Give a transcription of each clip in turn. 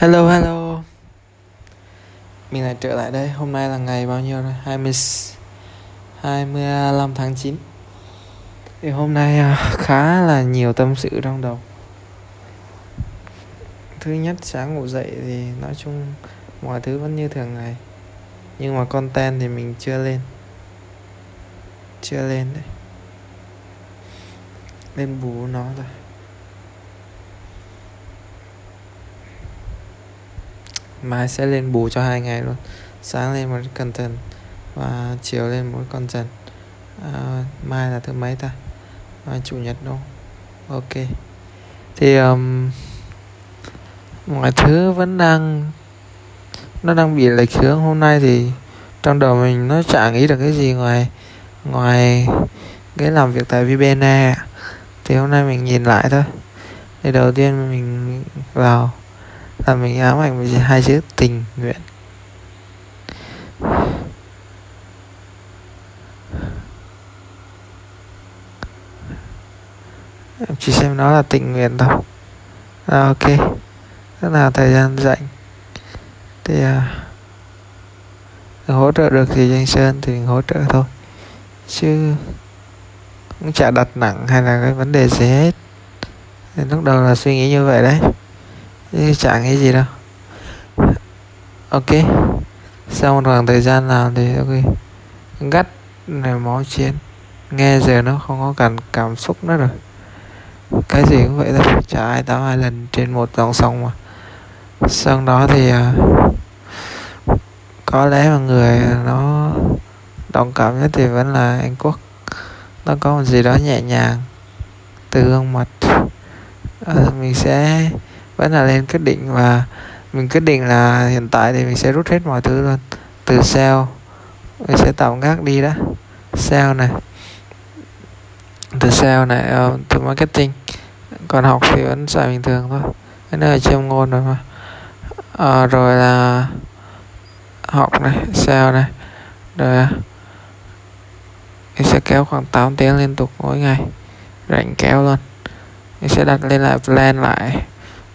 Hello hello. Mình lại trở lại đây. Hôm nay là ngày bao nhiêu rồi 20 25 tháng 9 Thì hôm nay à, khá là nhiều tâm sự trong đầu. Thứ nhất, sáng ngủ dậy thì nói chung mọi thứ vẫn như thường ngày. Nhưng mà content thì mình chưa lên. Chưa lên đấy. Lên bù nó rồi mai sẽ lên bù cho hai ngày luôn. Sáng lên một content và chiều lên một content à, mai là thứ mấy ta? Mai chủ nhật đúng ok. Thì um, mọi thứ vẫn đang nó đang bị lệch hướng. Hôm nay thì trong đầu mình nó chẳng nghĩ được cái gì ngoài ngoài cái làm việc tại VBNE thì hôm nay mình nhìn lại thôi. Thì đầu tiên mình vào là mình ám ảnh với hai chữ tình nguyện. Em chỉ xem nó là tình nguyện thôi. À, ok. Rất là thời gian rảnh. Thì à, hỗ trợ được thì danh sơn thì mình hỗ trợ thôi. Chứ cũng chả đặt nặng hay là cái vấn đề gì hết. Thì lúc đầu là suy nghĩ như vậy đấy chẳng nghĩ gì đâu. Ok. Sau một khoảng thời gian làm thì ok. Gắt này máu chiến. Nghe giờ nó không có cảm cảm xúc nữa rồi. Cái gì cũng vậy thôi. Chả ai tám hai lần trên một dòng sông mà. Sau đó thì uh, có lẽ mà người nó đồng cảm nhất thì vẫn là anh quốc. Nó có một gì đó nhẹ nhàng từ gương mặt. Uh, mình sẽ vẫn là lên quyết định và mình quyết định là hiện tại thì mình sẽ rút hết mọi thứ luôn. Từ sale mình sẽ tạm gác đi đó sale này. Từ sale này uh, từ marketing. Còn học thì vẫn xài bình thường thôi. Cái này là chuyên ngôn rồi mà. Uh, rồi là học này sale này. Rồi ờ, mình sẽ kéo khoảng 8 tiếng liên tục mỗi ngày. Rảnh kéo luôn. Mình sẽ đặt lên lại plan lại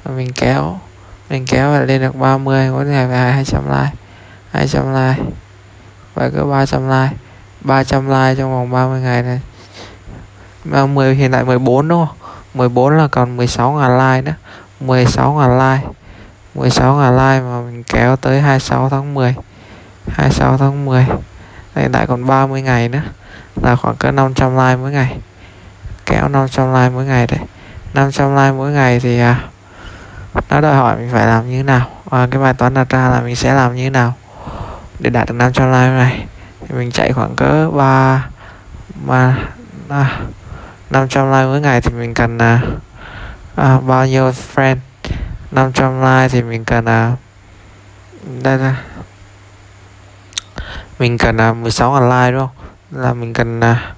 và mình kéo mình kéo và lên được 30 mỗi ngày về 200 like 200 like. Và cứ 300 like 300 like trong vòng 30 ngày này. 30 hiện tại 14 đúng không? 14 là còn 16 ngàn like nữa. 16 ngàn like 16 ngàn like mà mình kéo tới 26 tháng 10 26 tháng 10 hiện tại còn 30 ngày nữa là khoảng cỡ 500 like mỗi ngày. Kéo 500 like mỗi ngày đấy 500 like mỗi ngày thì à, nó đòi hỏi mình phải làm như thế nào? Và cái bài toán đặt ra là mình sẽ làm như thế nào để đạt được 500 like này thì mình chạy khoảng cỡ 3 mà à, 500 like mỗi ngày thì mình cần à, à, bao nhiêu friend? 500 like thì mình cần à, đây là mình cần à, 16 ngàn like đúng không? Là mình cần à,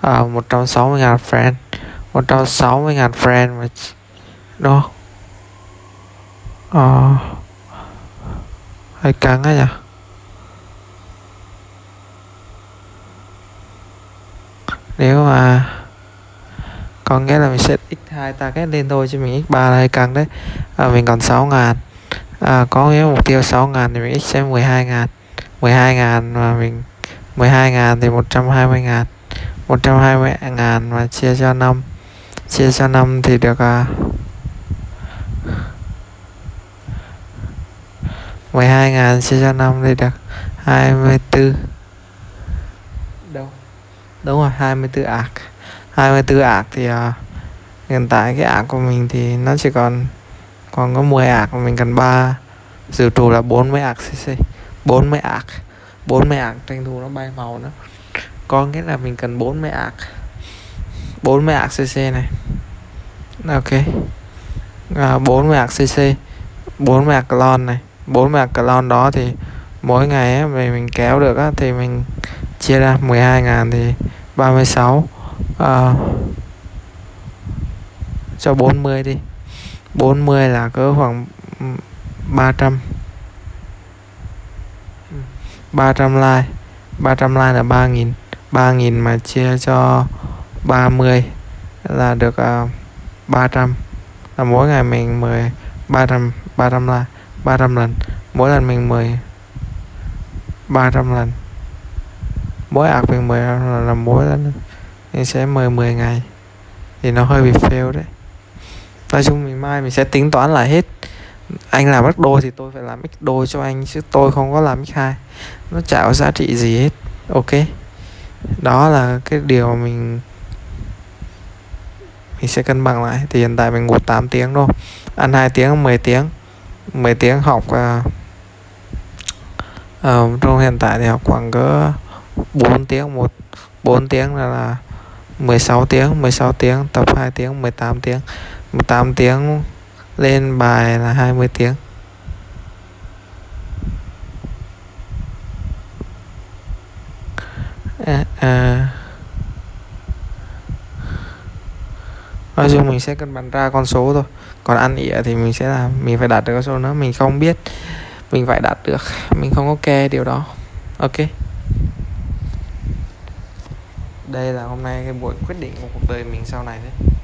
à, 160 ngàn friend. 160 ngàn friend mà đúng không? Ờ. Hay cắn á nhỉ? Nếu mà có nghĩa là mình sẽ x2 target lên thôi chứ mình x3 là hay cắn đấy. À, mình còn 6 ngàn. À, có nghĩa mục tiêu 6 ngàn thì mình x sẽ 12 ngàn. 12 ngàn mà mình 12 ngàn thì 120 ngàn. 120 ngàn mà chia cho 5 chia cho 5 thì được à, 12 ngàn chia cho 5 thì được 24 đâu? Đúng rồi 24 ạc. 24 ạc thì uh, hiện tại cái ạc của mình thì nó chỉ còn còn có 10 ạc mà mình cần 3 dự trù là 40 ạc cc 40 ạc. 40 ạc tranh thủ nó bay màu nữa. Có nghĩa là mình cần 40 ạc. 40 ạc cc này. Ok. À, 40 ạc cc 40 ạc lon này bốn mươi clone đó thì mỗi ngày ấy, mình mình kéo được á, thì mình chia ra 12 ngàn thì 36 à, ờ, cho 40 đi. 40 là cỡ khoảng ừ, 300 300 like 300 like là 3.000 3.000 mà chia cho 30 là được ờ, uh, 300 là mỗi ngày mình 10 300 300 like. 300 lần, mỗi lần mình 10 300 lần. Mỗi ạc mình 10 lần là mỗi lần mình sẽ mời 10 ngày. Thì nó hơi bị fail đấy. Nói chung mình mai mình sẽ tính toán lại hết. Anh làm mất đôi thì tôi phải làm x đôi cho anh chứ tôi không có làm x hai. Nó chả có giá trị gì hết. Ok. Đó là cái điều mà mình mình sẽ cân bằng lại. Thì hiện tại mình ngủ 8 tiếng thôi. Ăn 2 tiếng 10 tiếng. 10 tiếng học à, à, trong hiện tại thì học khoảng cỡ 4 tiếng một 4 tiếng là, là 16 tiếng 16 tiếng tập 2 tiếng 18 tiếng 18 tiếng lên bài là 20 tiếng à, à. Nói chung mình sẽ cân bằng ra con số thôi. Còn ăn ỉa thì mình sẽ làm mình phải đạt được con số đó mình không biết mình phải đạt được. Mình không có điều đó. Ok. Đây là hôm nay cái buổi quyết định của cuộc đời mình sau này đấy.